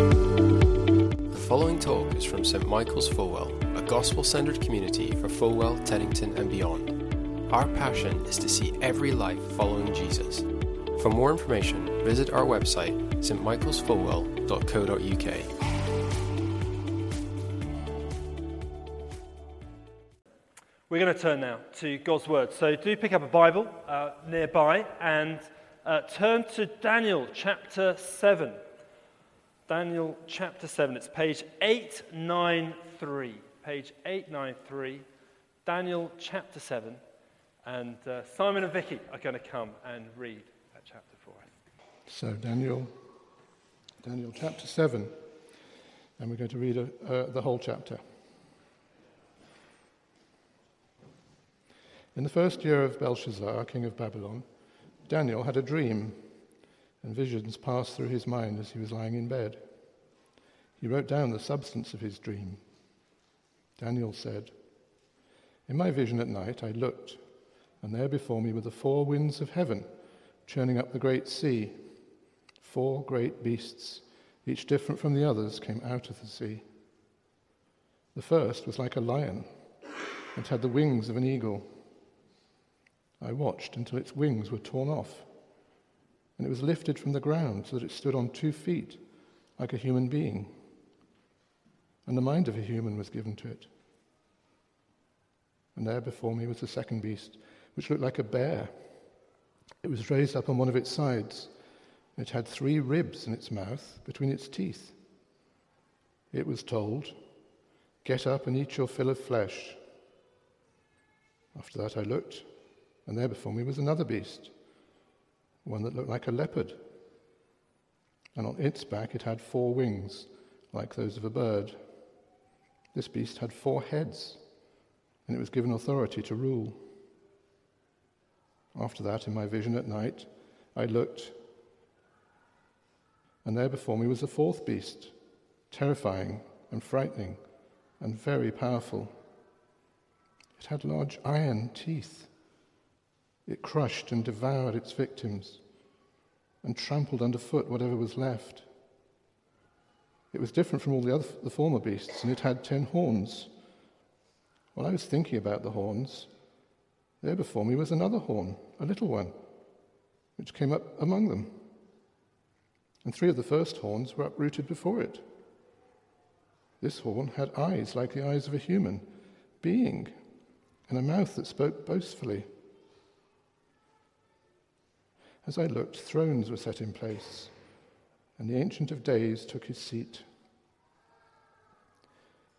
The following talk is from St Michael's Fulwell, a gospel centered community for Fulwell, Teddington, and beyond. Our passion is to see every life following Jesus. For more information, visit our website, stmichaelsfulwell.co.uk. We're going to turn now to God's Word. So do pick up a Bible uh, nearby and uh, turn to Daniel chapter 7. Daniel chapter 7. It's page 893. Page 893. Daniel chapter 7. And uh, Simon and Vicky are going to come and read that chapter for us. So, Daniel, Daniel chapter 7. And we're going to read uh, the whole chapter. In the first year of Belshazzar, king of Babylon, Daniel had a dream, and visions passed through his mind as he was lying in bed. He wrote down the substance of his dream. Daniel said, In my vision at night I looked, and there before me were the four winds of heaven, churning up the great sea. Four great beasts, each different from the others, came out of the sea. The first was like a lion, and had the wings of an eagle. I watched until its wings were torn off, and it was lifted from the ground so that it stood on two feet like a human being, and the mind of a human was given to it. And there before me was the second beast, which looked like a bear. It was raised up on one of its sides. It had three ribs in its mouth between its teeth. It was told, Get up and eat your fill of flesh. After that I looked and there before me was another beast, one that looked like a leopard. And on its back it had four wings, like those of a bird. This beast had four heads, and it was given authority to rule. After that, in my vision at night, I looked, and there before me was a fourth beast, terrifying and frightening and very powerful. It had large iron teeth it crushed and devoured its victims and trampled underfoot whatever was left. It was different from all the other the former beasts, and it had ten horns. While I was thinking about the horns, there before me was another horn, a little one, which came up among them. And three of the first horns were uprooted before it. This horn had eyes like the eyes of a human being, and a mouth that spoke boastfully. As I looked, thrones were set in place, and the Ancient of Days took his seat.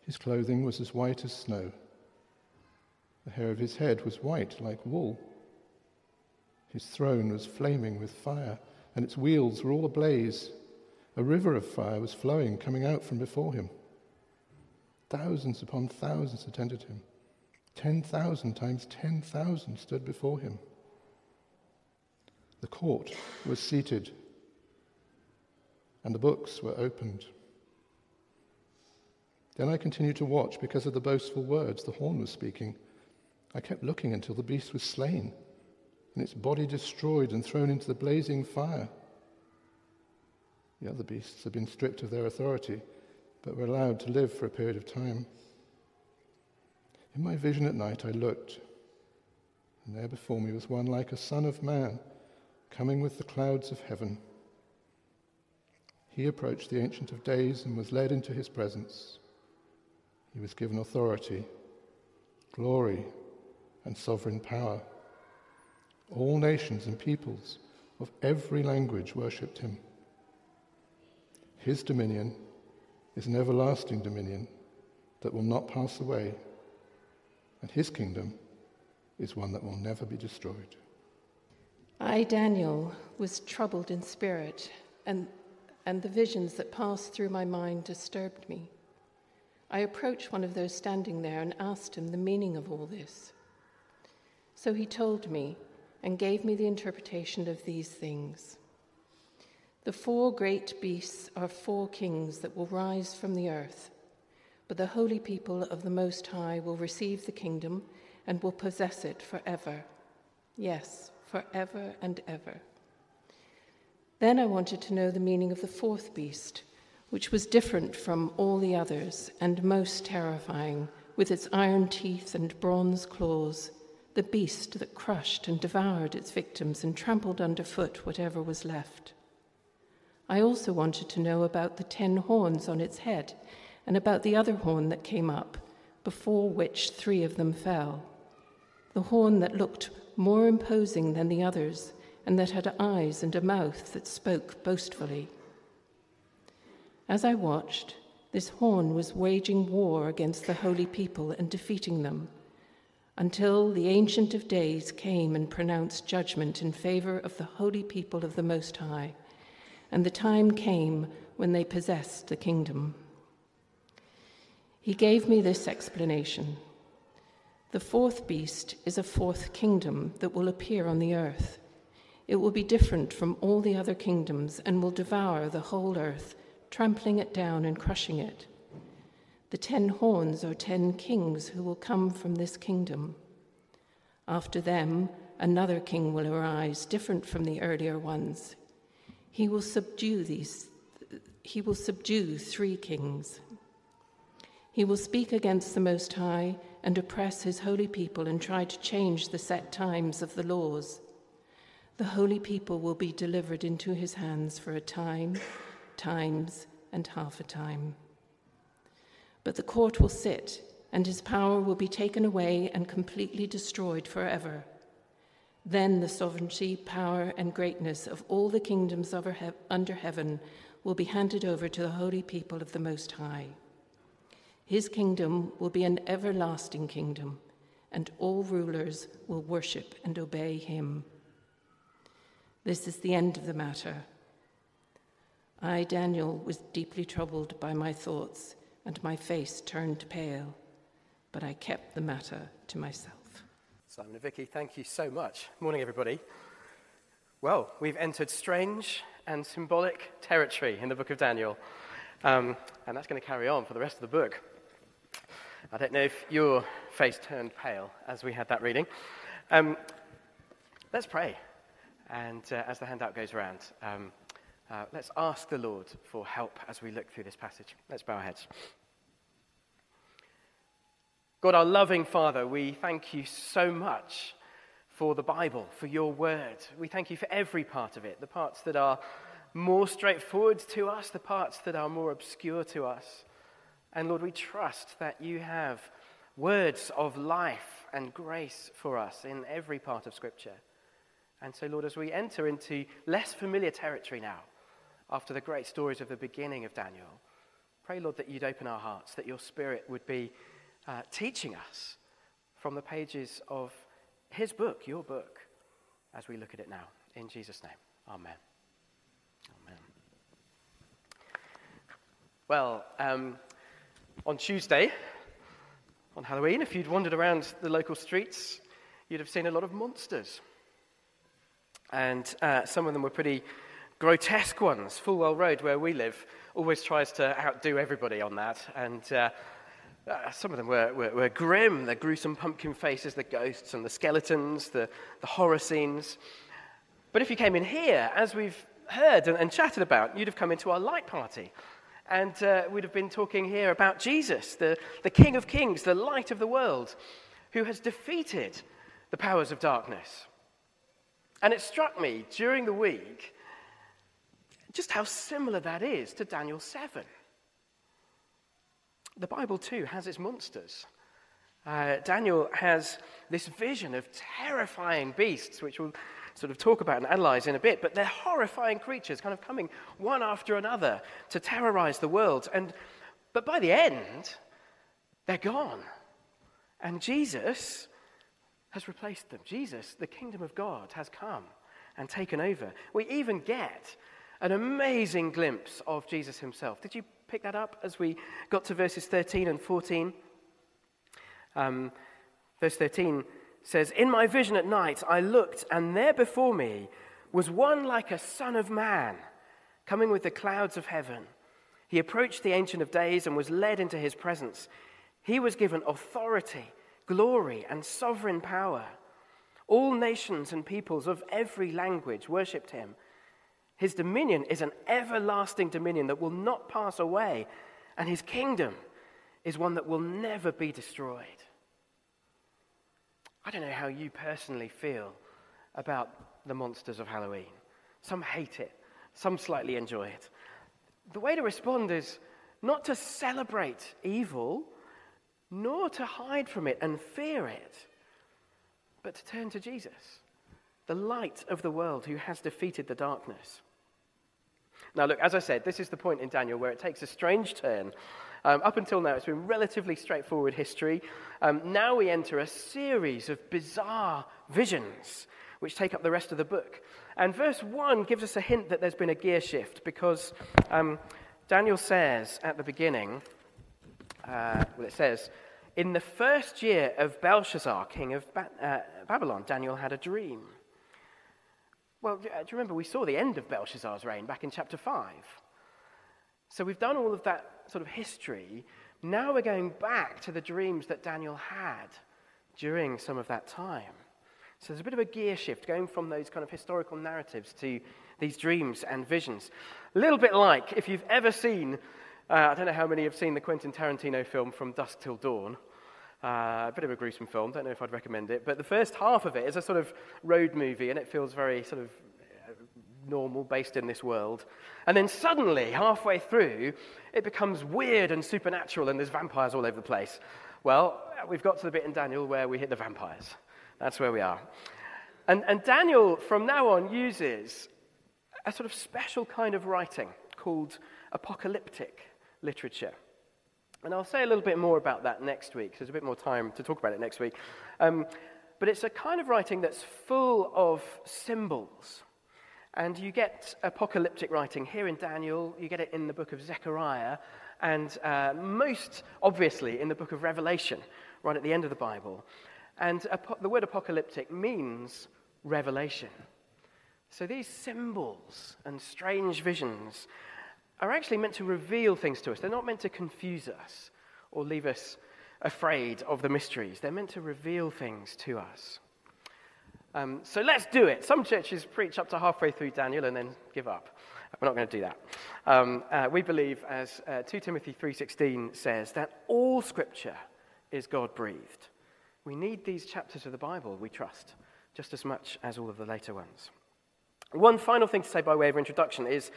His clothing was as white as snow. The hair of his head was white like wool. His throne was flaming with fire, and its wheels were all ablaze. A river of fire was flowing, coming out from before him. Thousands upon thousands attended him. Ten thousand times ten thousand stood before him. The court was seated, and the books were opened. Then I continued to watch because of the boastful words the horn was speaking. I kept looking until the beast was slain, and its body destroyed and thrown into the blazing fire. The other beasts had been stripped of their authority, but were allowed to live for a period of time. In my vision at night, I looked, and there before me was one like a son of man coming with the clouds of heaven. He approached the Ancient of Days and was led into his presence. He was given authority, glory, and sovereign power. All nations and peoples of every language worshipped him. His dominion is an everlasting dominion that will not pass away, and his kingdom is one that will never be destroyed. I, Daniel, was troubled in spirit, and, and the visions that passed through my mind disturbed me. I approached one of those standing there and asked him the meaning of all this. So he told me and gave me the interpretation of these things. The four great beasts are four kings that will rise from the earth, but the holy people of the Most High will receive the kingdom and will possess it forever. Yes, forever and ever. Then I wanted to know the meaning of the fourth beast, which was different from all the others and most terrifying, with its iron teeth and bronze claws, the beast that crushed and devoured its victims and trampled underfoot whatever was left. I also wanted to know about the ten horns on its head and about the other horn that came up, before which three of them fell. The horn that looked more imposing than the others, and that had eyes and a mouth that spoke boastfully. As I watched, this horn was waging war against the holy people and defeating them, until the Ancient of Days came and pronounced judgment in favor of the holy people of the Most High, and the time came when they possessed the kingdom. He gave me this explanation. The fourth beast is a fourth kingdom that will appear on the earth. It will be different from all the other kingdoms and will devour the whole earth, trampling it down and crushing it. The ten horns are ten kings who will come from this kingdom. After them, another king will arise, different from the earlier ones. He will subdue these, he will subdue three kings. He will speak against the Most High and oppress his holy people and try to change the set times of the laws. The holy people will be delivered into his hands for a time, times, and half a time. But the court will sit, and his power will be taken away and completely destroyed forever. Then the sovereignty, power, and greatness of all the kingdoms under heaven will be handed over to the holy people of the Most High. His kingdom will be an everlasting kingdom, and all rulers will worship and obey him. This is the end of the matter. I, Daniel, was deeply troubled by my thoughts, and my face turned pale, but I kept the matter to myself. Simon and Vicky, thank you so much. Morning, everybody. Well, we've entered strange and symbolic territory in the book of Daniel, um, and that's going to carry on for the rest of the book. I don't know if your face turned pale as we had that reading. Um, let's pray. And uh, as the handout goes around, um, uh, let's ask the Lord for help as we look through this passage. Let's bow our heads. God, our loving Father, we thank you so much for the Bible, for your word. We thank you for every part of it the parts that are more straightforward to us, the parts that are more obscure to us. And Lord, we trust that you have words of life and grace for us in every part of Scripture. And so, Lord, as we enter into less familiar territory now, after the great stories of the beginning of Daniel, pray, Lord, that you'd open our hearts, that your Spirit would be uh, teaching us from the pages of his book, your book, as we look at it now. In Jesus' name, amen. Amen. Well, um, on Tuesday, on Halloween, if you'd wandered around the local streets, you'd have seen a lot of monsters. And uh, some of them were pretty grotesque ones. Fulwell Road, where we live, always tries to outdo everybody on that. And uh, uh, some of them were, were, were, grim, the gruesome pumpkin faces, the ghosts and the skeletons, the, the horror scenes. But if you came in here, as we've heard and, and chatted about, you'd have come into our light party and uh, we'd have been talking here about Jesus, the, the King of Kings, the light of the world, who has defeated the powers of darkness. And it struck me during the week just how similar that is to Daniel 7. The Bible, too, has its monsters. Uh, Daniel has this vision of terrifying beasts, which will sort of talk about and analyze in a bit, but they're horrifying creatures kind of coming one after another to terrorize the world. And, but by the end, they're gone. And Jesus has replaced them. Jesus, the kingdom of God, has come and taken over. We even get an amazing glimpse of Jesus himself. Did you pick that up as we got to verses 13 and 14? Um, verse 13 says, In my vision at night, I looked, and there before me was one like a son of man, coming with the clouds of heaven. He approached the Ancient of Days and was led into his presence. He was given authority, glory, and sovereign power. All nations and peoples of every language worshipped him. His dominion is an everlasting dominion that will not pass away, and his kingdom is one that will never be destroyed. I don't know how you personally feel about the monsters of Halloween. Some hate it, some slightly enjoy it. The way to respond is not to celebrate evil, nor to hide from it and fear it, but to turn to Jesus, the light of the world who has defeated the darkness. Now, look, as I said, this is the point in Daniel where it takes a strange turn. Um, up until now, it's been relatively straightforward history. Um, now we enter a series of bizarre visions which take up the rest of the book. And verse 1 gives us a hint that there's been a gear shift because um, Daniel says at the beginning, uh, well, it says, In the first year of Belshazzar, king of ba- uh, Babylon, Daniel had a dream. Well, do you remember we saw the end of Belshazzar's reign back in chapter 5? So we've done all of that sort of history. Now we're going back to the dreams that Daniel had during some of that time. So there's a bit of a gear shift going from those kind of historical narratives to these dreams and visions. A little bit like if you've ever seen, uh, I don't know how many have seen the Quentin Tarantino film From Dusk Till Dawn. Uh, a bit of a gruesome film, don't know if I'd recommend it. But the first half of it is a sort of road movie, and it feels very sort of normal, based in this world. And then suddenly, halfway through, it becomes weird and supernatural, and there's vampires all over the place. Well, we've got to the bit in Daniel where we hit the vampires. That's where we are. And, and Daniel, from now on, uses a sort of special kind of writing called apocalyptic literature. And I'll say a little bit more about that next week. There's a bit more time to talk about it next week. Um, but it's a kind of writing that's full of symbols. And you get apocalyptic writing here in Daniel, you get it in the book of Zechariah, and uh, most obviously in the book of Revelation, right at the end of the Bible. And the word apocalyptic means revelation. So these symbols and strange visions are actually meant to reveal things to us. They're not meant to confuse us or leave us afraid of the mysteries. They're meant to reveal things to us. Um, so let's do it. Some churches preach up to halfway through Daniel and then give up. We're not going to do that. Um, uh, we believe, as uh, 2 Timothy 3.16 says, that all Scripture is God-breathed. We need these chapters of the Bible, we trust, just as much as all of the later ones. One final thing to say by way of introduction is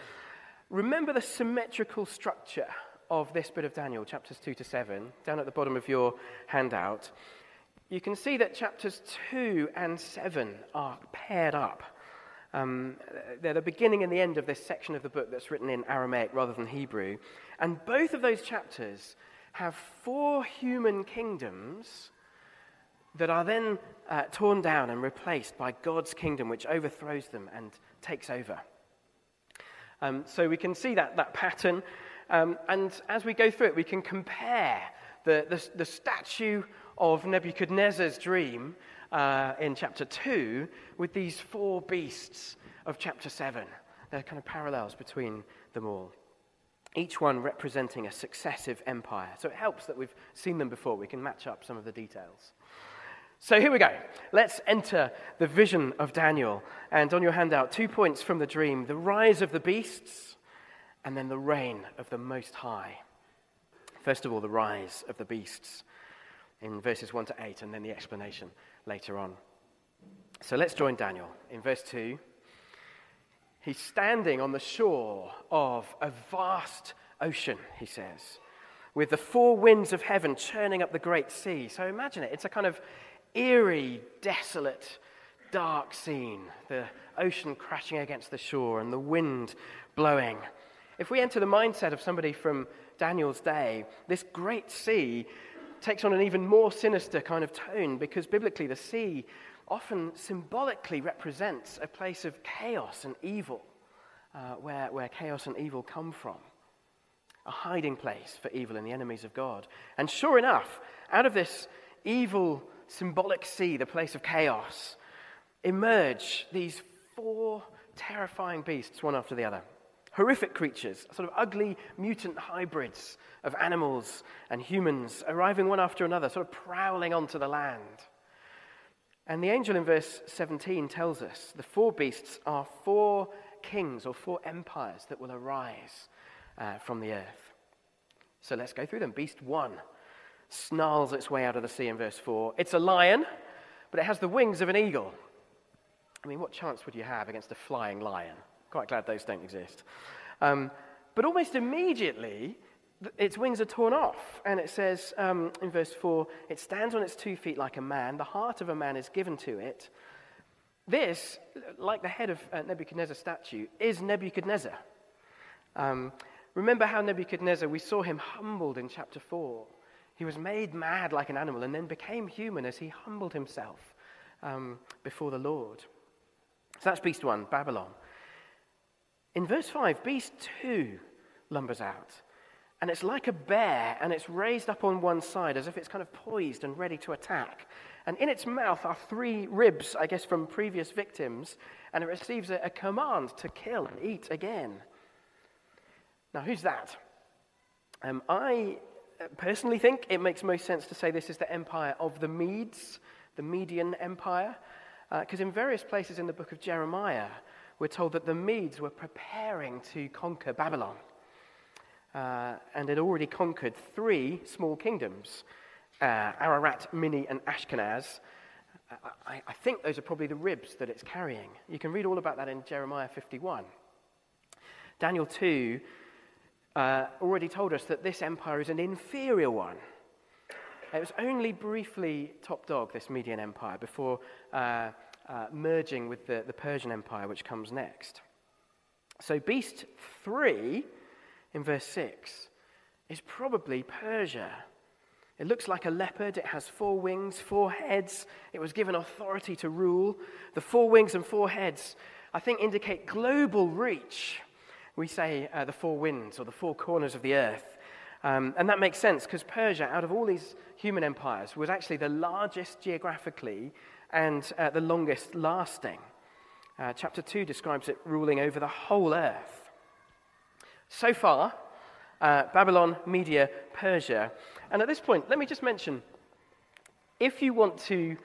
remember the symmetrical structure of this bit of Daniel, chapters 2 to 7, down at the bottom of your handout. You can see that chapters 2 and 7 are paired up. Um, they're the beginning and the end of this section of the book that's written in Aramaic rather than Hebrew. And both of those chapters have four human kingdoms that are then uh, torn down and replaced by God's kingdom, which overthrows them and takes over. Um, so we can see that, that pattern. Um, and as we go through it, we can compare the, the, the statue of Nebuchadnezzar's dream uh, in chapter 2 with these four beasts of chapter 7. There are kind of parallels between them all. Each one representing a successive empire. So it helps that we've seen them before. We can match up some of the details. So here we go. Let's enter the vision of Daniel. And on your handout, two points from the dream the rise of the beasts, and then the reign of the Most High. First of all, the rise of the beasts in verses 1 to 8, and then the explanation later on. So let's join Daniel. In verse 2, he's standing on the shore of a vast ocean, he says, with the four winds of heaven churning up the great sea. So imagine it. It's a kind of eerie, desolate, dark scene. The ocean crashing against the shore and the wind blowing. If we enter the mindset of somebody from Daniel's day, this great sea takes on an even more sinister kind of tone because biblically the sea often symbolically represents a place of chaos and evil, uh, where, where chaos and evil come from. A hiding place for evil and the enemies of God. And sure enough, out of this evil symbolic sea, the place of chaos, emerge these four terrifying beasts, one after the other. Horrific creatures, sort of ugly mutant hybrids of animals and humans, arriving one after another, sort of prowling onto the land. And the angel in verse 17 tells us the four beasts are four kings or four empires that will arise uh, from the earth. So let's go through them. Beast one snarls its way out of the sea in verse 4. It's a lion, but it has the wings of an eagle. I mean, what chance would you have against a flying lion? Quite glad those don't exist. Um, but almost immediately, its wings are torn off. And it says um, in verse 4 it stands on its two feet like a man, the heart of a man is given to it. This, like the head of uh, Nebuchadnezzar's statue, is Nebuchadnezzar. Um, remember how Nebuchadnezzar, we saw him humbled in chapter 4. He was made mad like an animal and then became human as he humbled himself um, before the Lord. So that's beast one, Babylon. In verse 5, beast two lumbers out. And it's like a bear, and it's raised up on one side as if it's kind of poised and ready to attack. And in its mouth are three ribs, I guess, from previous victims, and it receives a, a command to kill and eat again. Now, who's that? Um, I personally think it makes most sense to say this is the empire of the Medes, the Median Empire, because uh, in various places in the book of Jeremiah, we're told that the Medes were preparing to conquer Babylon. Uh, and had already conquered three small kingdoms uh, Ararat, Minni, and Ashkenaz. I, I think those are probably the ribs that it's carrying. You can read all about that in Jeremiah 51. Daniel 2 uh, already told us that this empire is an inferior one. It was only briefly top dog, this Median Empire, before uh, merging with the, the Persian Empire, which comes next. So, Beast 3 in verse 6 is probably Persia. It looks like a leopard. It has four wings, four heads. It was given authority to rule. The four wings and four heads, I think, indicate global reach. We say uh, the four winds or the four corners of the earth. Um, and that makes sense because Persia, out of all these human empires, was actually the largest geographically and uh, the longest lasting. Uh, chapter 2 describes it ruling over the whole earth. So far, uh, Babylon, Media, Persia. And at this point, let me just mention if you want to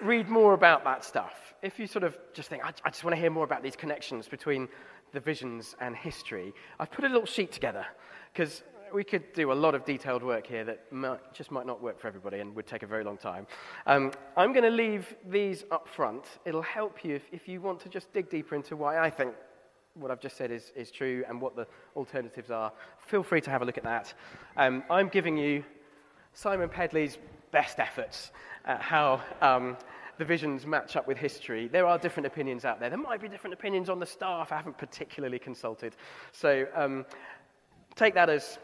read more about that stuff, if you sort of just think, I, I just want to hear more about these connections between the visions and history, I've put a little sheet together because we could do a lot of detailed work here that might, just might not work for everybody and would take a very long time. Um, I'm going to leave these up front. It'll help you if, if you want to just dig deeper into why I think what I've just said is, is true and what the alternatives are. Feel free to have a look at that. Um, I'm giving you Simon Pedley's best efforts at how um, the visions match up with history. There are different opinions out there. There might be different opinions on the staff. I haven't particularly consulted. So um, take that as,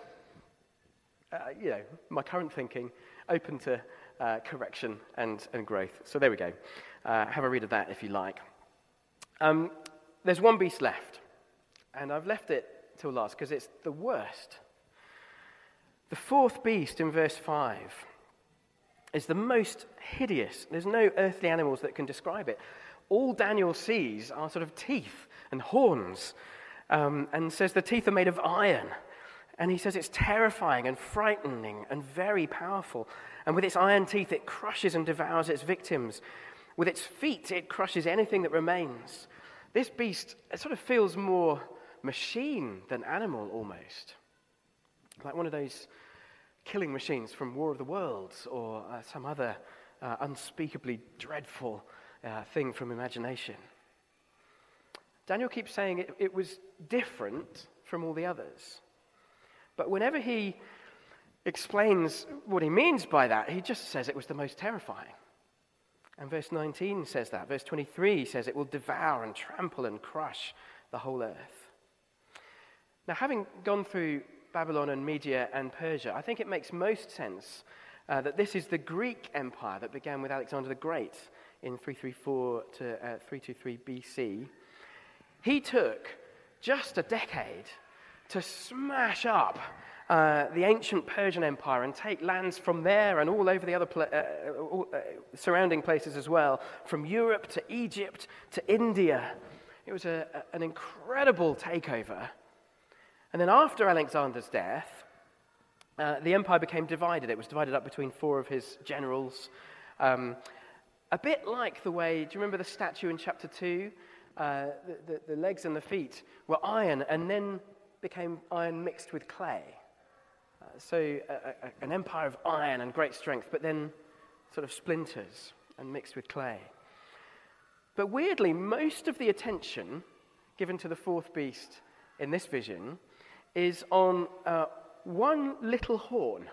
uh, you know, my current thinking, open to uh, correction and, and growth. So there we go. Uh, have a read of that if you like. Um, there's one beast left, and I've left it till last because it's the worst. The fourth beast in verse 5 is the most hideous. There's no earthly animals that can describe it. All Daniel sees are sort of teeth and horns, um, and says the teeth are made of iron. And he says it's terrifying and frightening and very powerful. And with its iron teeth, it crushes and devours its victims. With its feet, it crushes anything that remains. This beast sort of feels more machine than animal almost. Like one of those killing machines from War of the Worlds or uh, some other uh, unspeakably dreadful uh, thing from imagination. Daniel keeps saying it, it was different from all the others. But whenever he explains what he means by that, he just says it was the most terrifying. And verse 19 says that. Verse 23 says it will devour and trample and crush the whole earth. Now, having gone through Babylon and Media and Persia, I think it makes most sense uh, that this is the Greek empire that began with Alexander the Great in 334 to uh, 323 BC. He took just a decade to smash up uh, the ancient Persian Empire and take lands from there and all over the other pla- uh, uh, uh, surrounding places as well, from Europe to Egypt to India. It was a, a, an incredible takeover. And then after Alexander's death, uh, the empire became divided. It was divided up between four of his generals. Um, a bit like the way, do you remember the statue in chapter 2 uh, the, the, the legs and the feet were iron and then became iron mixed with clay. Uh, so, a, a, an empire of iron and great strength, but then sort of splinters and mixed with clay. But weirdly, most of the attention given to the fourth beast in this vision is on uh, one little horn.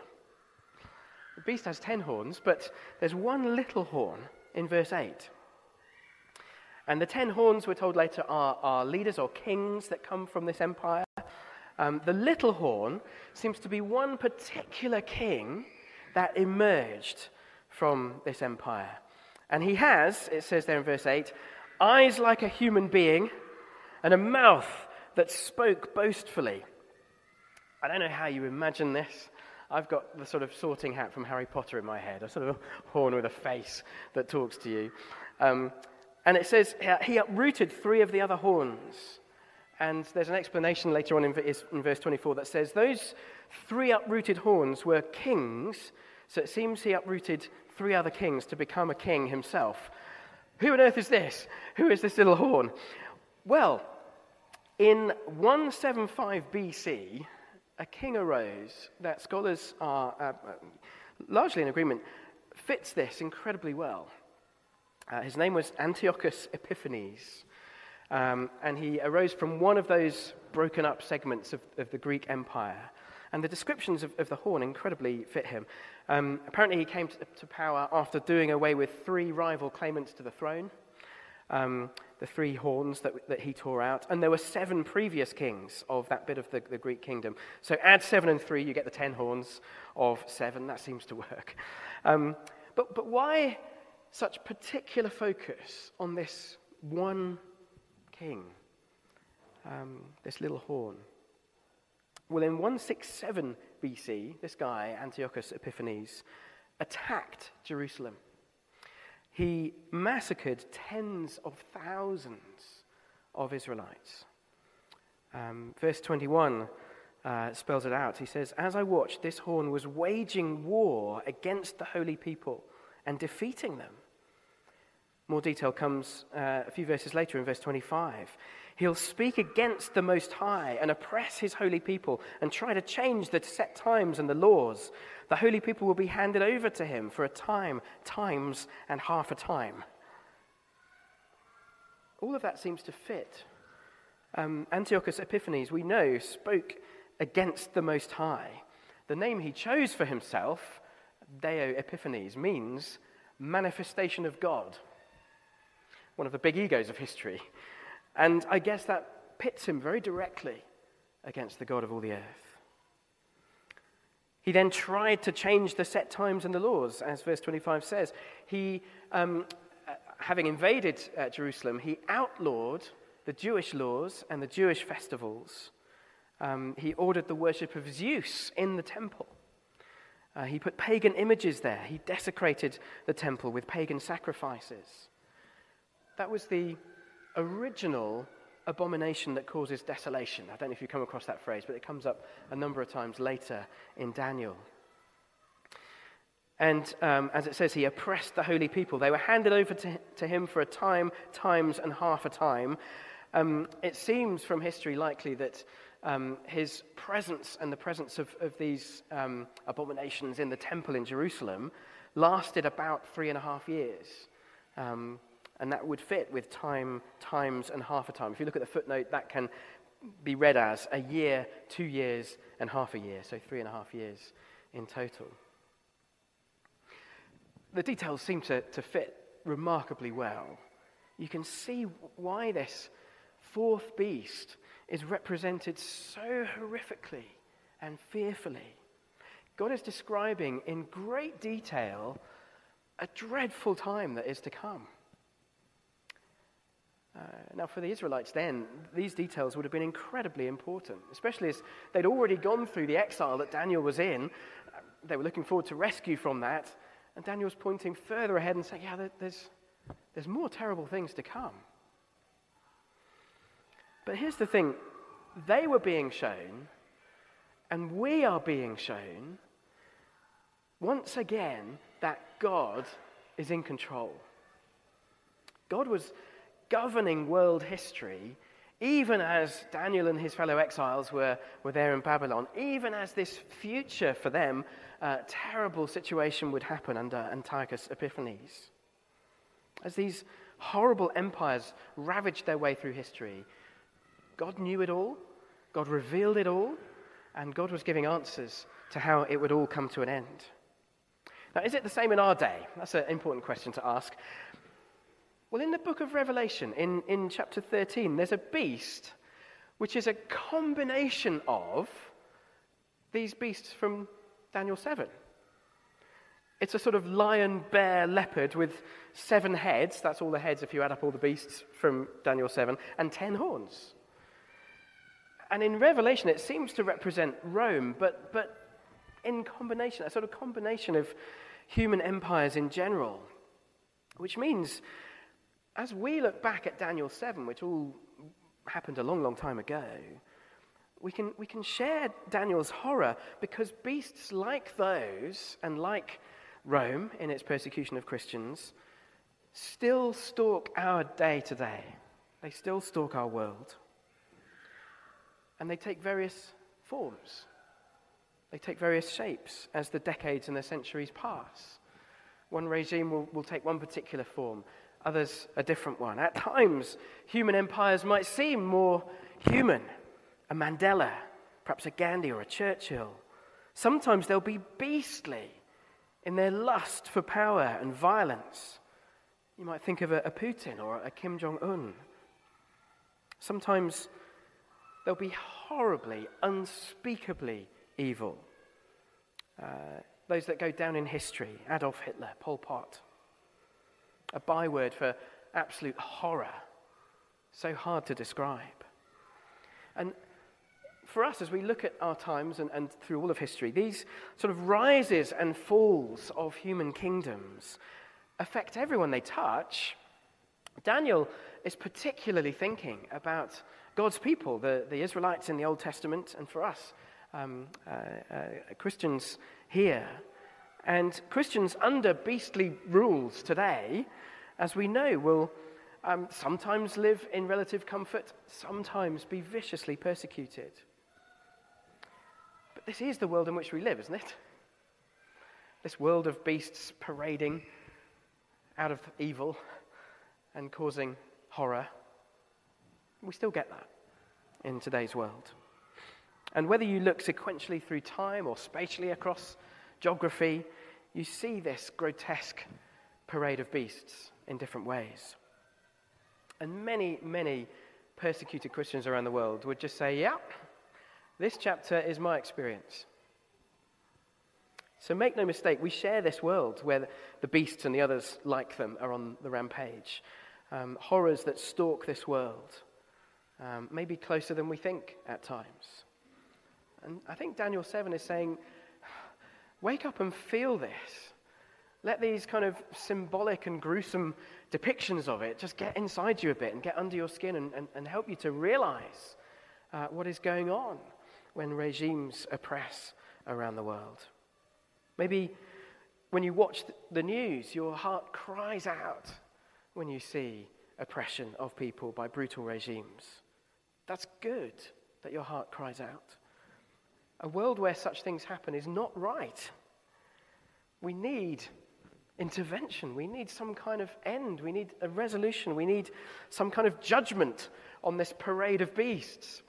The beast has ten horns, but there's one little horn in verse 8. And the ten horns, we're told later, are, are leaders or kings that come from this empire. Um, the little horn seems to be one particular king that emerged from this empire. And he has, it says there in verse 8, eyes like a human being and a mouth that spoke boastfully. I don't know how you imagine this. I've got the sort of sorting hat from Harry Potter in my head, a sort of horn with a face that talks to you. Um, and it says he uprooted three of the other horns. And there's an explanation later on in, verse 24 that says those three uprooted horns were kings. So it seems he uprooted three other kings to become a king himself. Who on earth is this? Who is this little horn? Well, in 175 BC, a king arose that scholars are uh, largely in agreement fits this incredibly well. Uh, his name was Antiochus Epiphanes, um, and he arose from one of those broken up segments of, of the Greek Empire. And the descriptions of, of the horn incredibly fit him. Um, apparently, he came to, to, power after doing away with three rival claimants to the throne, um, the three horns that, that he tore out. And there were seven previous kings of that bit of the, the Greek kingdom. So add seven and three, you get the ten horns of seven. That seems to work. Um, but, but why such particular focus on this one king, um, this little horn? Well, in 167 BC, this guy, Antiochus Epiphanes, attacked Jerusalem. He massacred tens of thousands of Israelites. Um, verse 21 uh, spells it out. He says, As I watched, this horn was waging war against the holy people and defeating them. More detail comes uh, a few verses later in verse 25. He'll speak against the Most High and oppress his holy people and try to change the set times and the laws. The holy people will be handed over to him for a time, times, and half a time. All of that seems to fit. Um, Antiochus Epiphanes, we know, spoke against the Most High. The name he chose for himself, Deo Epiphanes, means manifestation of God one of the big egos of history. And I guess that pits him very directly against the God of all the earth. He then tried to change the set times and the laws, as verse 25 says. He, um, uh, having invaded uh, Jerusalem, he outlawed the Jewish laws and the Jewish festivals. Um, he ordered the worship of Zeus in the temple. Uh, he put pagan images there. He desecrated the temple with pagan sacrifices. That was the original abomination that causes desolation. I don't know if you come across that phrase, but it comes up a number of times later in Daniel. And um, as it says, he oppressed the holy people. They were handed over to, to him for a time, times, and half a time. Um, it seems from history likely that um, his presence and the presence of, of these um, abominations in the temple in Jerusalem lasted about three and a half years. And that would fit with time, times, and half a time. If you look at the footnote, that can be read as a year, two years, and half a year, so three and a half years in total. The details seem to, to fit remarkably well. You can see why this fourth beast is represented so horrifically and fearfully. God is describing in great detail a dreadful time that is to come. Uh, now, for the Israelites then, these details would have been incredibly important, especially as they'd already gone through the exile that Daniel was in. Uh, they were looking forward to rescue from that. And Daniel was pointing further ahead and saying, Yeah, there's, there's more terrible things to come. But here's the thing they were being shown, and we are being shown, once again, that God is in control. God was governing world history, even as Daniel and his fellow exiles were, were there in Babylon, even as this future for them, uh, terrible situation would happen under Antiochus Epiphanes. As these horrible empires ravaged their way through history, God knew it all, God revealed it all, and God was giving answers to how it would all come to an end. Now, is it the same in our day? That's an important question to ask. Well, in the book of Revelation, in, in chapter 13, there's a beast which is a combination of these beasts from Daniel 7. It's a sort of lion, bear, leopard with seven heads. That's all the heads if you add up all the beasts from Daniel 7, and ten horns. And in Revelation, it seems to represent Rome, but, but in combination, a sort of combination of human empires in general. Which means, as we look back at Daniel 7, which all happened a long, long time ago, we can, we can share Daniel's horror because beasts like those, and like Rome in its persecution of Christians, still stalk our day to day. They still stalk our world. And they take various forms. They take various shapes as the decades and the centuries pass. One regime will, will take one particular form, others a different one. At times, human empires might seem more human a Mandela, perhaps a Gandhi or a Churchill. Sometimes they'll be beastly in their lust for power and violence. You might think of a, a Putin or a Kim Jong un. Sometimes they'll be horribly, unspeakably evil. Uh, those that go down in history Adolf Hitler, Pol Pot. A byword for absolute horror, so hard to describe. And for us, as we look at our times and, and through all of history, these sort of rises and falls of human kingdoms affect everyone they touch. Daniel is particularly thinking about God's people, the, the Israelites in the Old Testament, and for us, um, uh, uh, Christians here. And Christians under beastly rules today, as we know, will um, sometimes live in relative comfort, sometimes be viciously persecuted. But this is the world in which we live, isn't it? This world of beasts parading out of evil and causing horror. We still get that in today's world. And whether you look sequentially through time or spatially across geography, you see this grotesque parade of beasts in different ways. And many, many persecuted Christians around the world would just say, yeah, this chapter is my experience. So make no mistake, we share this world where the beasts and the others like them are on the rampage. Um, horrors that stalk this world, um, maybe closer than we think at times. And I think Daniel 7 is saying, wake up and feel this. Let these kind of symbolic and gruesome depictions of it just get inside you a bit and get under your skin and, and, and help you to realize uh, what is going on when regimes oppress around the world. Maybe when you watch the news, your heart cries out when you see oppression of people by brutal regimes. That's good that your heart cries out. A world where such things happen is not right. We need intervention. We need some kind of end. We need a resolution. We need some kind of judgment on this parade of beasts.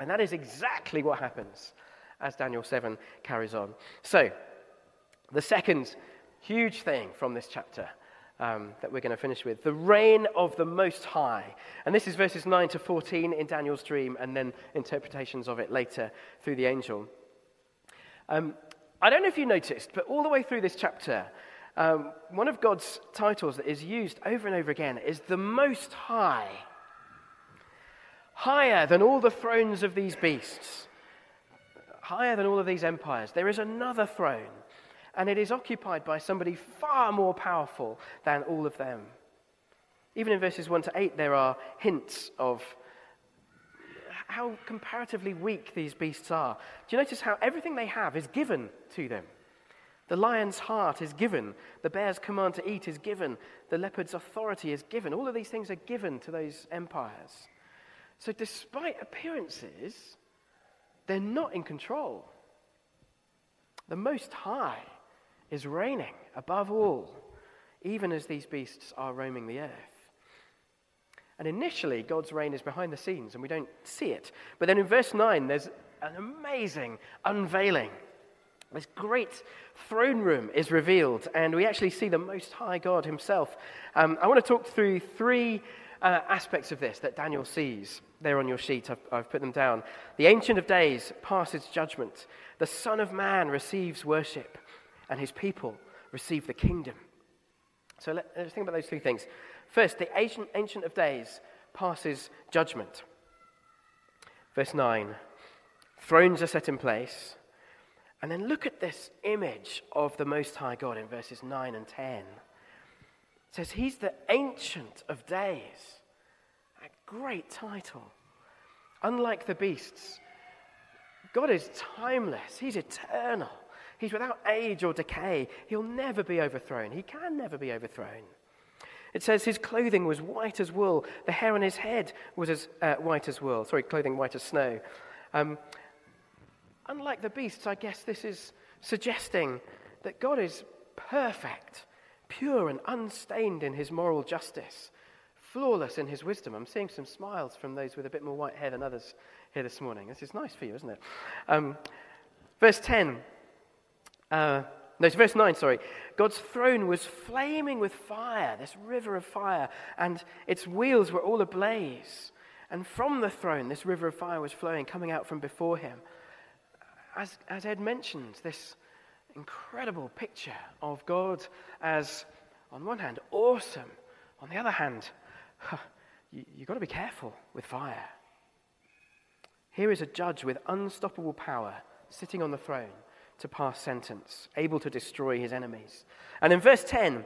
And that is exactly what happens as Daniel 7 carries on. So, the second huge thing from this chapter um, that we're going to finish with the reign of the Most High. And this is verses 9 to 14 in Daniel's dream, and then interpretations of it later through the angel. Um, I don't know if you noticed, but all the way through this chapter, um, one of God's titles that is used over and over again is the Most High higher than all the thrones of these beasts, higher than all of these empires. There is another throne, and it is occupied by somebody far more powerful than all of them. Even in verses 1 to 8, there are hints of how comparatively weak these beasts are. Do you notice how everything they have is given to them? The lion's heart is given. The bear's command to eat is given. The leopard's authority is given. All of these things are given to those empires. So, despite appearances, they're not in control. The Most High is reigning above all, even as these beasts are roaming the earth. And initially, God's reign is behind the scenes and we don't see it. But then in verse 9, there's an amazing unveiling. This great throne room is revealed, and we actually see the Most High God Himself. Um, I want to talk through three uh, aspects of this that Daniel sees. There on your sheet, I've, I've put them down. The Ancient of Days passes judgment, the Son of Man receives worship, and His people receive the kingdom. So let, us think about those two things. First, the ancient, ancient of Days passes judgment. Verse 9 Thrones are set in place. And then look at this image of the Most High God in verses 9 and 10. It says, He's the Ancient of Days. A great title. Unlike the beasts, God is timeless, He's eternal. He's without age or decay. He'll never be overthrown. He can never be overthrown. It says his clothing was white as wool. The hair on his head was as uh, white as wool. Sorry, clothing white as snow. Um, unlike the beasts, I guess this is suggesting that God is perfect, pure, and unstained in his moral justice, flawless in his wisdom. I'm seeing some smiles from those with a bit more white hair than others here this morning. This is nice for you, isn't it? Um, verse 10. Uh, no, it's verse 9, sorry. God's throne was flaming with fire, this river of fire, and its wheels were all ablaze. And from the throne, this river of fire was flowing, coming out from before him. As, as Ed mentioned, this incredible picture of God as, on one hand, awesome, on the other hand, you, you've got to be careful with fire. Here is a judge with unstoppable power sitting on the throne to pass sentence, able to destroy his enemies. And in verse 10,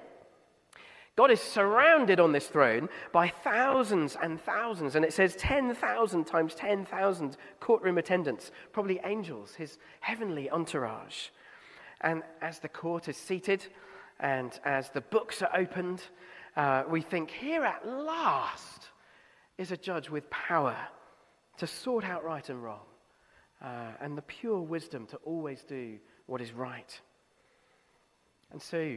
God is surrounded on this throne by thousands and thousands, and it says 10,000 times 10,000 courtroom attendants, probably angels, his heavenly entourage. And as the court is seated and as the books are opened, uh, we think, here at last is a judge with power to sort out right and wrong uh, and the pure wisdom to always do what is right. And so,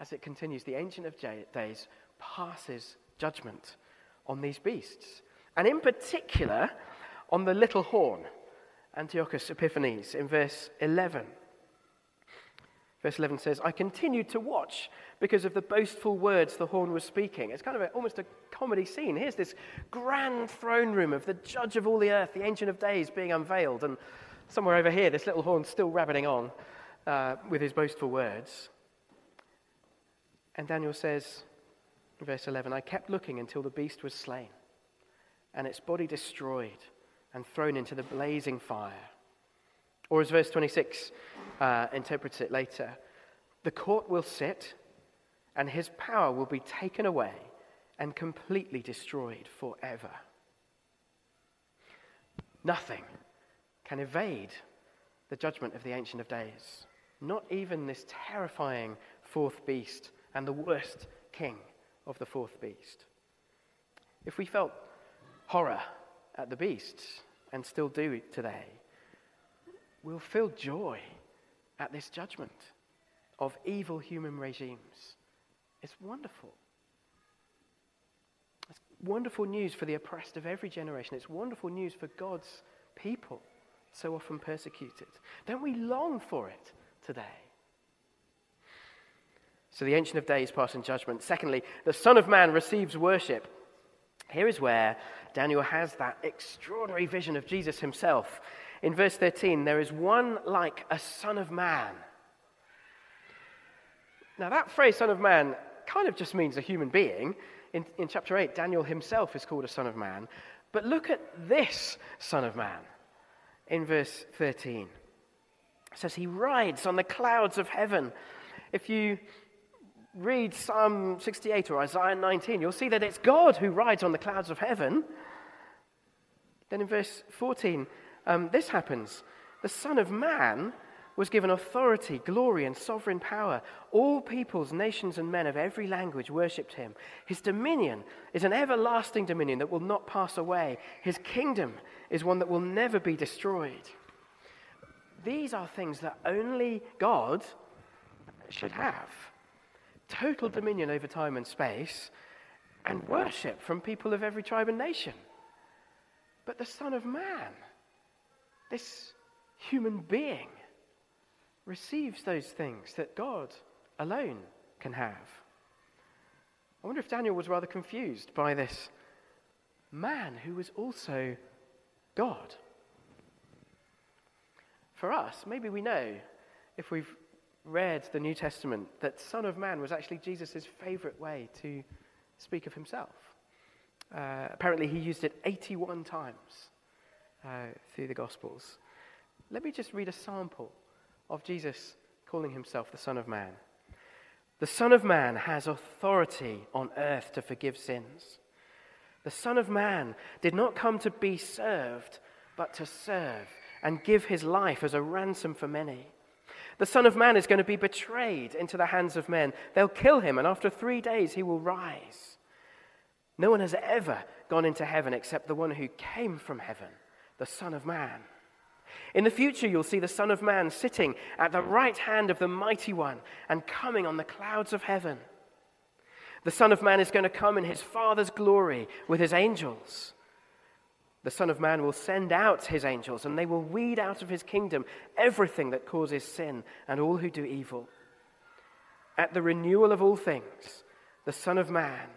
as it continues, the Ancient of Days passes judgment on these beasts, and in particular on the little horn, Antiochus Epiphanes, in verse 11. Verse 11 says, I continued to watch because of the boastful words the horn was speaking. It's kind of a, almost a comedy scene. Here's this grand throne room of the judge of all the earth, the Ancient of Days, being unveiled. And somewhere over here, this little horn's still rabbiting on uh, with his boastful words. And Daniel says, verse 11, I kept looking until the beast was slain and its body destroyed and thrown into the blazing fire. Or as verse 26 uh, interprets it later, the court will sit and his power will be taken away and completely destroyed forever. Nothing can evade the judgment of the Ancient of Days, not even this terrifying fourth beast and the worst king of the fourth beast. If we felt horror at the beasts and still do today, we'll feel joy at this judgment of evil human regimes. It's wonderful. It's wonderful news for the oppressed of every generation. It's wonderful news for God's people, so often persecuted. Don't we long for it today? So the Ancient of Days pass in judgment. Secondly, the Son of Man receives worship. Here is where Daniel has that extraordinary vision of Jesus himself. In verse 13, there is one like a Son of Man. Now, that phrase, Son of Man, kind of just means a human being. In, in chapter 8, Daniel himself is called a Son of Man. But look at this Son of Man in verse 13. It says, He rides on the clouds of heaven. If you read Psalm 68 or Isaiah 19, you'll see that it's God who rides on the clouds of heaven. Then in verse 14, um, this happens The Son of Man was given authority, glory, and sovereign power. All peoples, nations, and men of every language worshipped him. His dominion is an everlasting dominion that will not pass away. His kingdom is one that will never be destroyed. These are things that only God should have total dominion over time and space, and worship from people of every tribe and nation. But the Son of Man, this human being, receives those things that God alone can have. I wonder if Daniel was rather confused by this man who was also God. For us, maybe we know if we've read the New Testament that Son of Man was actually Jesus' favorite way to speak of himself. Uh, apparently, he used it 81 times uh, through the Gospels. Let me just read a sample of Jesus calling himself the Son of Man. The Son of Man has authority on earth to forgive sins. The Son of Man did not come to be served, but to serve and give his life as a ransom for many. The Son of Man is going to be betrayed into the hands of men. They'll kill him, and after three days he will rise. No one has ever gone into heaven except the one who came from heaven, the Son of Man. In the future, you'll see the Son of Man sitting at the right hand of the Mighty One and coming on the clouds of heaven. The Son of Man is going to come in his Father's glory with his angels. The Son of Man will send out his angels, and they will weed out of his kingdom everything that causes sin and all who do evil. At the renewal of all things, the Son of Man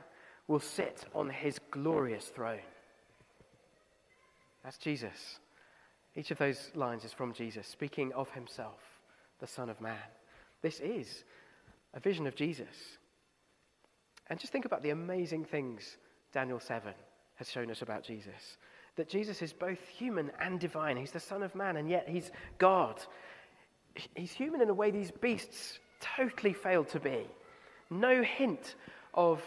will sit on his glorious throne. That's Jesus. Each of those lines is from Jesus, speaking of himself, the Son of Man. This is a vision of Jesus. And just think about the amazing things Daniel 7 has shown us about Jesus that Jesus is both human and divine. He's the Son of Man, and yet he's God. He's human in a way these beasts totally failed to be. No hint of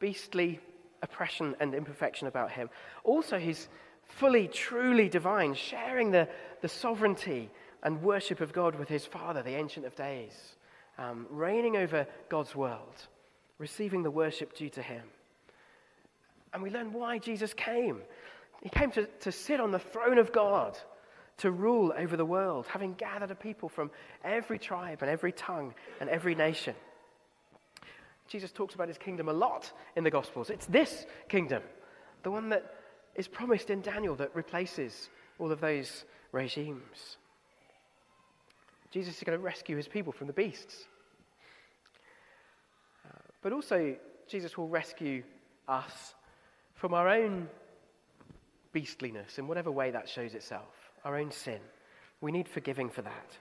beastly oppression and imperfection about him. Also, he's fully, truly divine, sharing the, the sovereignty and worship of God with his Father, the Ancient of Days, um, reigning over God's world, receiving the worship due to him. And we learn why Jesus came. He came to, to sit on the throne of God, to rule over the world, having gathered a people from every tribe and every tongue and every nation. Jesus talks about his kingdom a lot in the Gospels. It's this kingdom, the one that is promised in Daniel that replaces all of those regimes. Jesus is going to rescue his people from the beasts. Uh, but also, Jesus will rescue us from our own beastliness in whatever way that shows itself, our own sin. We need forgiving for that.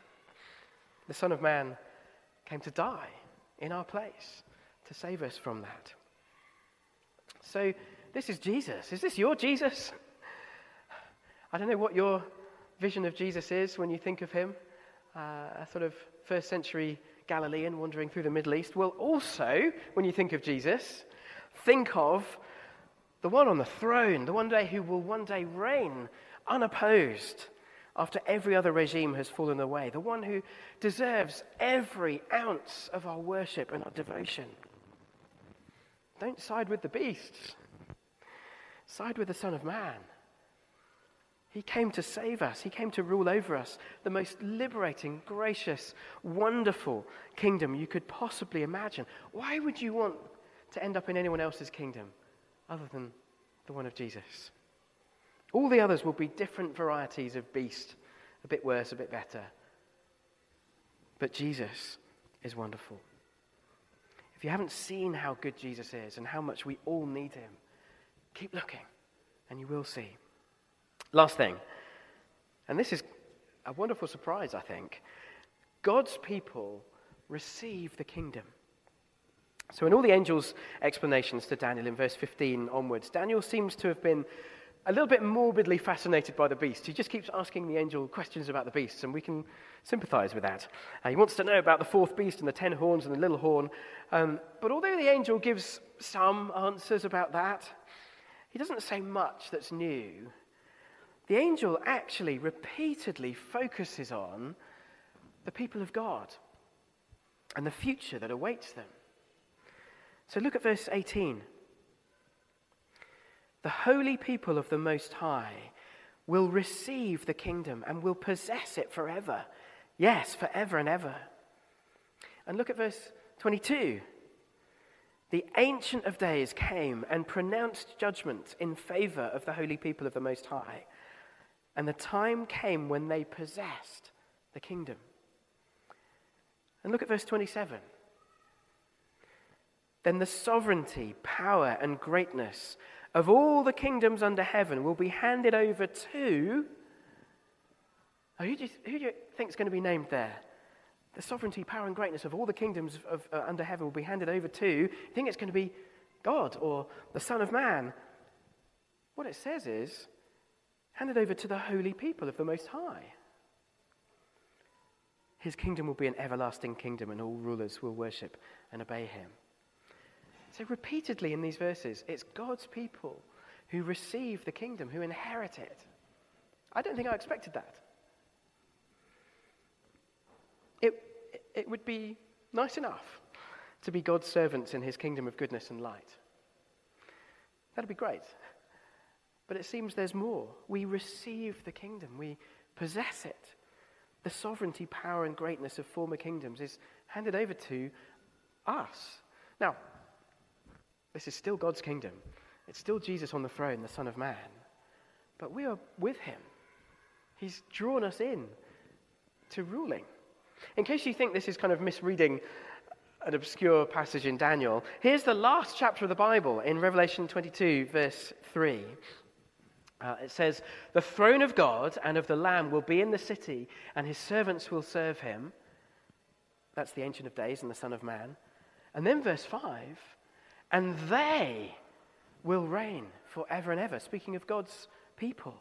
The Son of Man came to die in our place to save us from that. So, this is Jesus. Is this your Jesus? I don't know what your vision of Jesus is when you think of him, uh, a sort of first century Galilean wandering through the Middle East. Well, also, when you think of Jesus, think of the one on the throne, the one day who will one day reign unopposed after every other regime has fallen away, the one who deserves every ounce of our worship and our devotion. Don't side with the beasts, side with the Son of Man. He came to save us. He came to rule over us. The most liberating, gracious, wonderful kingdom you could possibly imagine. Why would you want to end up in anyone else's kingdom? other than the one of Jesus. All the others will be different varieties of beast, a bit worse, a bit better. But Jesus is wonderful. If you haven't seen how good Jesus is and how much we all need him, keep looking and you will see. Last thing, and this is a wonderful surprise, I think. God's people receive the kingdom. So, in all the angels' explanations to Daniel in verse 15 onwards, Daniel seems to have been a little bit morbidly fascinated by the beast. He just keeps asking the angel questions about the beasts, and we can sympathize with that. Uh, he wants to know about the fourth beast and the ten horns and the little horn. Um, but although the angel gives some answers about that, he doesn't say much that's new. The angel actually repeatedly focuses on the people of God and the future that awaits them. So look at verse 18. The holy people of the Most High will receive the kingdom and will possess it forever. Yes, forever and ever. And look at verse 22. The Ancient of Days came and pronounced judgment in favor of the holy people of the Most High. And the time came when they possessed the kingdom. And look at verse 27. Then the sovereignty, power, and greatness of all the kingdoms under heaven will be handed over to. Oh, who, do you, who do you think is going to be named there? The sovereignty, power, and greatness of all the kingdoms of, uh, under heaven will be handed over to. You think it's going to be God or the Son of Man? What it says is handed over to the holy people of the Most High. His kingdom will be an everlasting kingdom, and all rulers will worship and obey him. So, repeatedly in these verses, it's God's people who receive the kingdom, who inherit it. I don't think I expected that. It, it would be nice enough to be God's servants in his kingdom of goodness and light. That'd be great. But it seems there's more. We receive the kingdom, we possess it. The sovereignty, power, and greatness of former kingdoms is handed over to us. Now, this is still God's kingdom. It's still Jesus on the throne, the Son of Man. But we are with him. He's drawn us in to ruling. In case you think this is kind of misreading an obscure passage in Daniel, here's the last chapter of the Bible in Revelation 22, verse 3. Uh, it says, The throne of God and of the Lamb will be in the city, and his servants will serve him. That's the Ancient of Days and the Son of Man. And then verse 5 and they will reign forever and ever. Speaking of God's people.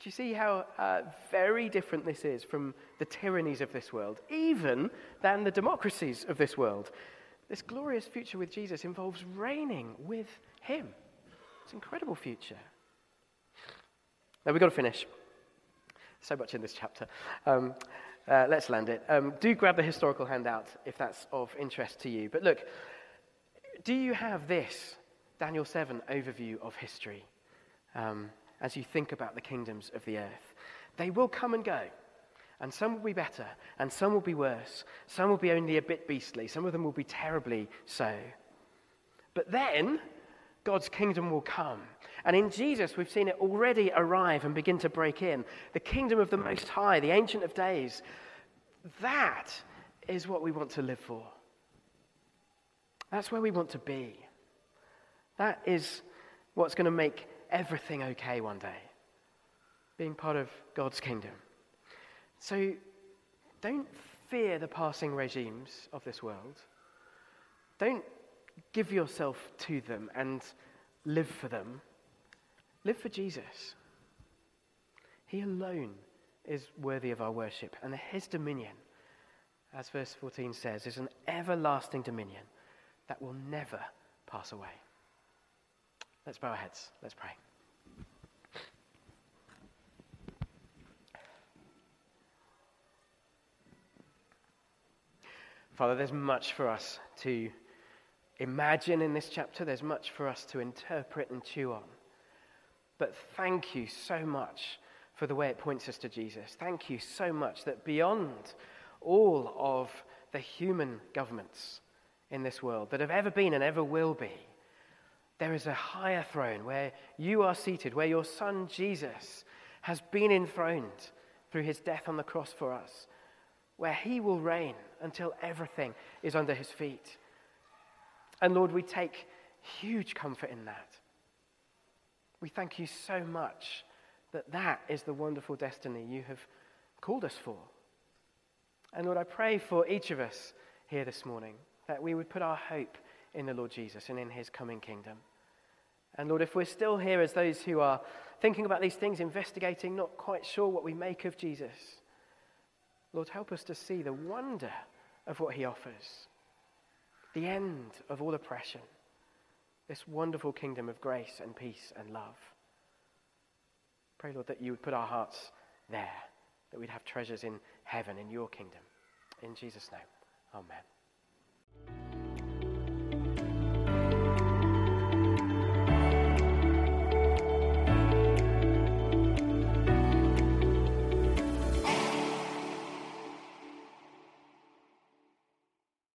Do you see how uh, very different this is from the tyrannies of this world, even than the democracies of this world? This glorious future with Jesus involves reigning with Him. It's an incredible future. Now, we've got to finish. So much in this chapter. Um, uh, let's land it. Um, do grab the historical handout if that's of interest to you. But look, do you have this Daniel 7 overview of history um, as you think about the kingdoms of the earth? They will come and go. And some will be better, and some will be worse. Some will be only a bit beastly. Some of them will be terribly so. But then, God's kingdom will come. And in Jesus, we've seen it already arrive and begin to break in. The kingdom of the Most High, the Ancient of Days, that is what we want to live for. That's where we want to be. That is what's going to make everything okay one day, being part of God's kingdom. So don't fear the passing regimes of this world. Don't give yourself to them and live for them. Live for Jesus. He alone is worthy of our worship, and his dominion, as verse 14 says, is an everlasting dominion that will never pass away. Let's bow our heads. Let's pray. Father, there's much for us to imagine in this chapter, there's much for us to interpret and chew on. But thank you so much for the way it points us to Jesus. Thank you so much that beyond all of the human governments in this world that have ever been and ever will be, there is a higher throne where you are seated, where your son Jesus has been enthroned through his death on the cross for us, where he will reign until everything is under his feet. And Lord, we take huge comfort in that. We thank you so much that that is the wonderful destiny you have called us for. And Lord, I pray for each of us here this morning that we would put our hope in the Lord Jesus and in his coming kingdom. And Lord, if we're still here as those who are thinking about these things, investigating, not quite sure what we make of Jesus, Lord, help us to see the wonder of what he offers the end of all oppression, this wonderful kingdom of grace and peace and love. Pray, Lord, that you would put our hearts there that we'd have treasures in heaven, in your kingdom. In Jesus' name, amen.